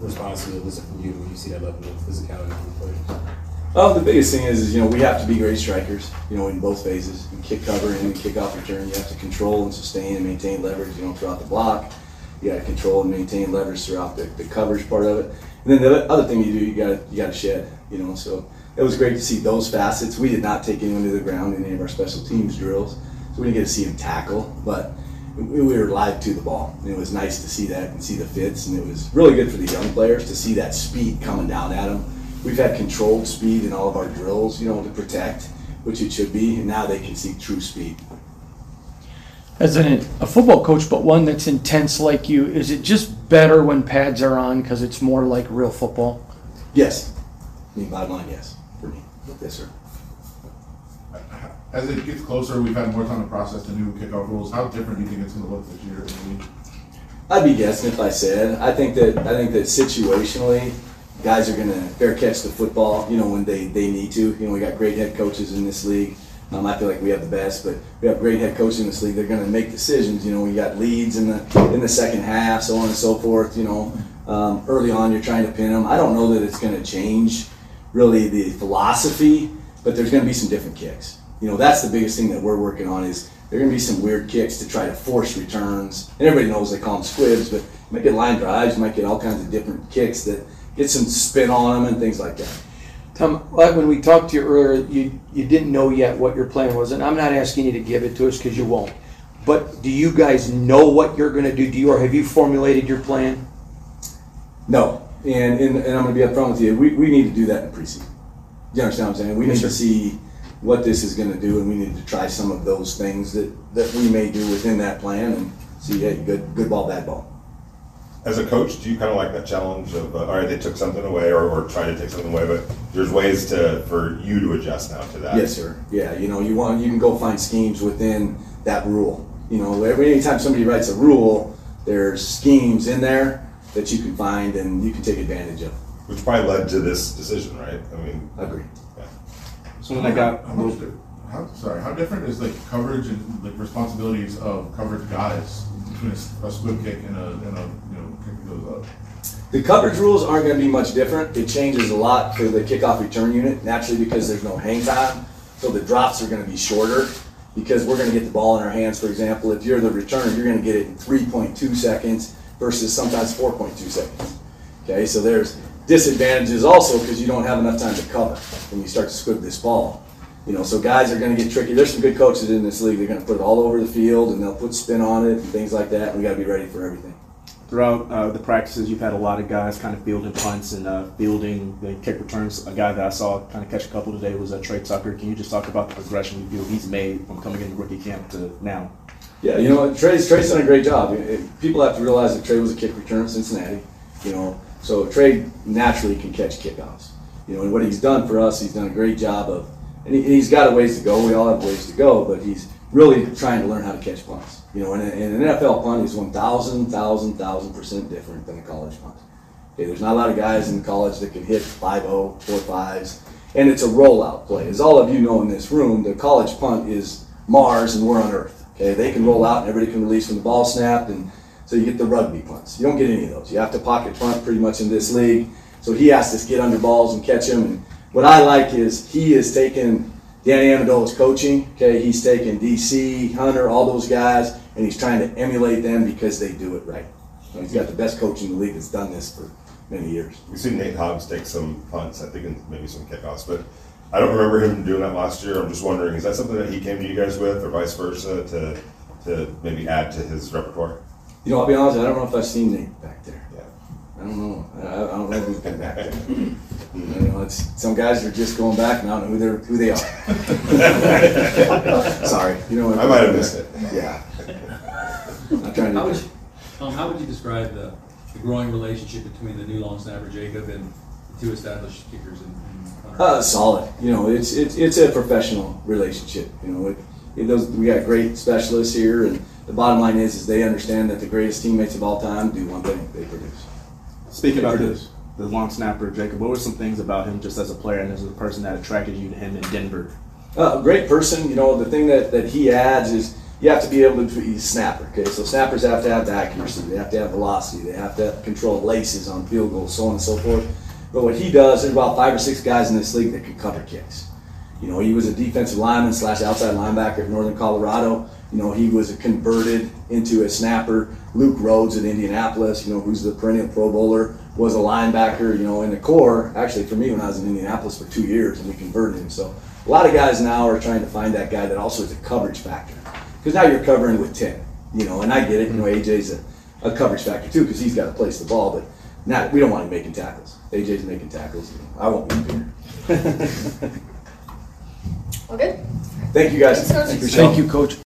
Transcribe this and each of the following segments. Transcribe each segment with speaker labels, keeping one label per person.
Speaker 1: Response to elicit from you when you see that level of physicality from the players?
Speaker 2: Well, the biggest thing is, is, you know, we have to be great strikers, you know, in both phases. In kick cover and kick off return, you have to control and sustain and maintain leverage, you know, throughout the block. You got to control and maintain leverage throughout the, the coverage part of it. And then the other thing you do, you got you got to shed, you know. So it was great to see those facets. We did not take anyone to the ground in any of our special teams drills. So we didn't get to see him tackle, but we were live to the ball. And it was nice to see that and see the fits. And it was really good for the young players to see that speed coming down at them. We've had controlled speed in all of our drills, you know, to protect, which it should be. And now they can see true speed.
Speaker 3: As an, a football coach, but one that's intense like you, is it just better when pads are on because it's more like real football?
Speaker 2: Yes. I mean, bottom line, yes, for me. Yes, sir
Speaker 4: as it gets closer, we've had more time to process the new kickoff rules. How different do you think it's going to look this year?
Speaker 2: I'd be guessing if I said. I think that I think that situationally, guys are going to fair catch the football. You know when they they need to. You know we got great head coaches in this league. Um, I feel like we have the best, but we have great head coaches in this league. They're going to make decisions. You know we got leads in the in the second half, so on and so forth. You know um, early on you're trying to pin them. I don't know that it's going to change really the philosophy, but there's going to be some different kicks you know, that's the biggest thing that we're working on is there are going to be some weird kicks to try to force returns. And everybody knows they call them squibs, but you might get line drives, you might get all kinds of different kicks that get some spin on them and things like that.
Speaker 3: Tom, when we talked to you earlier, you, you didn't know yet what your plan was, and I'm not asking you to give it to us because you won't. But do you guys know what you're going to do? Do you, or have you formulated your plan?
Speaker 2: No, and and, and I'm going to be upfront with you. We, we need to do that in preseason. Do you understand what I'm saying? We need to see what this is going to do, and we need to try some of those things that, that we may do within that plan and see, hey, good good ball, bad ball.
Speaker 4: As a coach, do you kind of like that challenge of, uh, all right, they took something away or, or trying to take something away, but there's ways to for you to adjust now to that?
Speaker 2: Yes, sir. Yeah, you know, you want you can go find schemes within that rule. You know, every anytime somebody writes a rule, there's schemes in there that you can find and you can take advantage of.
Speaker 4: Which probably led to this decision, right? I mean,
Speaker 2: I agree.
Speaker 4: So when I got how much, how, sorry, how different is like coverage and like responsibilities of coverage guys between a, a squib kick and a, and a you know
Speaker 2: The coverage rules aren't going to be much different. It changes a lot for the kickoff return unit, naturally because there's no hang time. So the drops are going to be shorter because we're going to get the ball in our hands. For example, if you're the returner, you're going to get it in 3.2 seconds versus sometimes 4.2 seconds. Okay, so there's disadvantages also because you don't have enough time to cover when you start to squib this ball. You know, so guys are going to get tricky. There's some good coaches in this league. They're going to put it all over the field and they'll put spin on it and things like that. And we got to be ready for everything.
Speaker 5: Throughout uh, the practices, you've had a lot of guys kind of fielding punts and uh, fielding the kick returns. A guy that I saw kind of catch a couple today was uh, Tre Tucker. Can you just talk about the progression you feel he's made from coming into rookie camp to now?
Speaker 2: Yeah, you know, Tre's, Tre's done a great job. It- it- people have to realize that Tre was a kick returner in Cincinnati, you know, so Tre naturally can catch kickoffs. You know, and what he's done for us, he's done a great job of, and he, he's got a ways to go. We all have ways to go, but he's really trying to learn how to catch punts. You know, and, and an NFL punt is 1,000, 1,000, 1,000 percent different than a college punt. Okay, there's not a lot of guys in college that can hit 5-0, 4-5s, and it's a rollout play. As all of you know in this room, the college punt is Mars and we're on Earth. Okay, they can roll out and everybody can release when the ball snapped, and so you get the rugby punts. You don't get any of those. You have to pocket punt pretty much in this league. So he has to get under balls and catch them. And what I like is he is taking Danny Amendola's coaching. Okay, he's taking DC, Hunter, all those guys, and he's trying to emulate them because they do it right. So he's got the best coach in the league that's done this for many years.
Speaker 4: We've seen Nate Hobbs take some punts, I think, and maybe some kickoffs, but I don't remember him doing that last year. I'm just wondering, is that something that he came to you guys with, or vice versa, to to maybe add to his repertoire?
Speaker 2: You know, I'll be honest. I don't know if I've seen Nate back there.
Speaker 4: Yeah.
Speaker 2: I don't know. I, I don't know who's been back there. you know, it's some guys are just going back, and I don't know who they're who they are. Sorry, you know what?
Speaker 4: I might have missed it.
Speaker 2: Yeah. I'm trying to.
Speaker 6: How would you, Tom, how would you describe the, the growing relationship between the new long snapper Jacob and the two established kickers in, in
Speaker 2: Uh, solid. You know, it's it's it's a professional relationship. You know, it, it does, we got great specialists here, and the bottom line is, is they understand that the greatest teammates of all time do one thing: they produce.
Speaker 5: Speaking
Speaker 2: They
Speaker 5: about the,
Speaker 2: produce.
Speaker 5: the long snapper, Jacob, what were some things about him just as a player and as a person that attracted you to him in Denver?
Speaker 2: Uh, a great person. You know, the thing that, that he adds is you have to be able to be a snapper. Okay, so snappers have to have accuracy. They have to have velocity. They have to control laces on field goals, so on and so forth. But what he does, there's about five or six guys in this league that can cover kicks. You know, he was a defensive lineman slash outside linebacker at Northern Colorado. You know, he was converted into a snapper. Luke Rhodes at Indianapolis, you know, who's the perennial Pro Bowler, was a linebacker, you know, in the core. Actually, for me, when I was in Indianapolis for two years, and we converted him. So a lot of guys now are trying to find that guy that also is a coverage factor. Because now you're covering with 10, you know, and I get it. You know, AJ's a, a coverage factor too because he's got to place the ball, but not, we don't want him making tackles. AJ's making tackles. I won't be here.
Speaker 7: All good?
Speaker 2: Thank you guys.
Speaker 7: Thanks, Coach.
Speaker 2: Thank you, Sean.
Speaker 5: Thank you, Coach.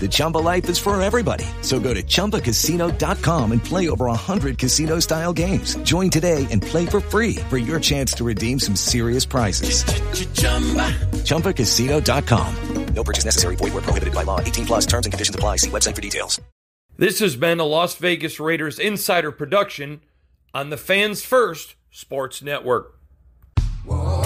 Speaker 8: The Chumba life is for everybody. So go to ChumbaCasino.com and play over 100 casino-style games. Join today and play for free for your chance to redeem some serious prizes. ChumbaCasino.com. No purchase necessary. Void where prohibited by law. 18 plus terms and conditions apply. See website for details.
Speaker 9: This has been a Las Vegas Raiders insider production on the Fans First Sports Network.
Speaker 10: Hey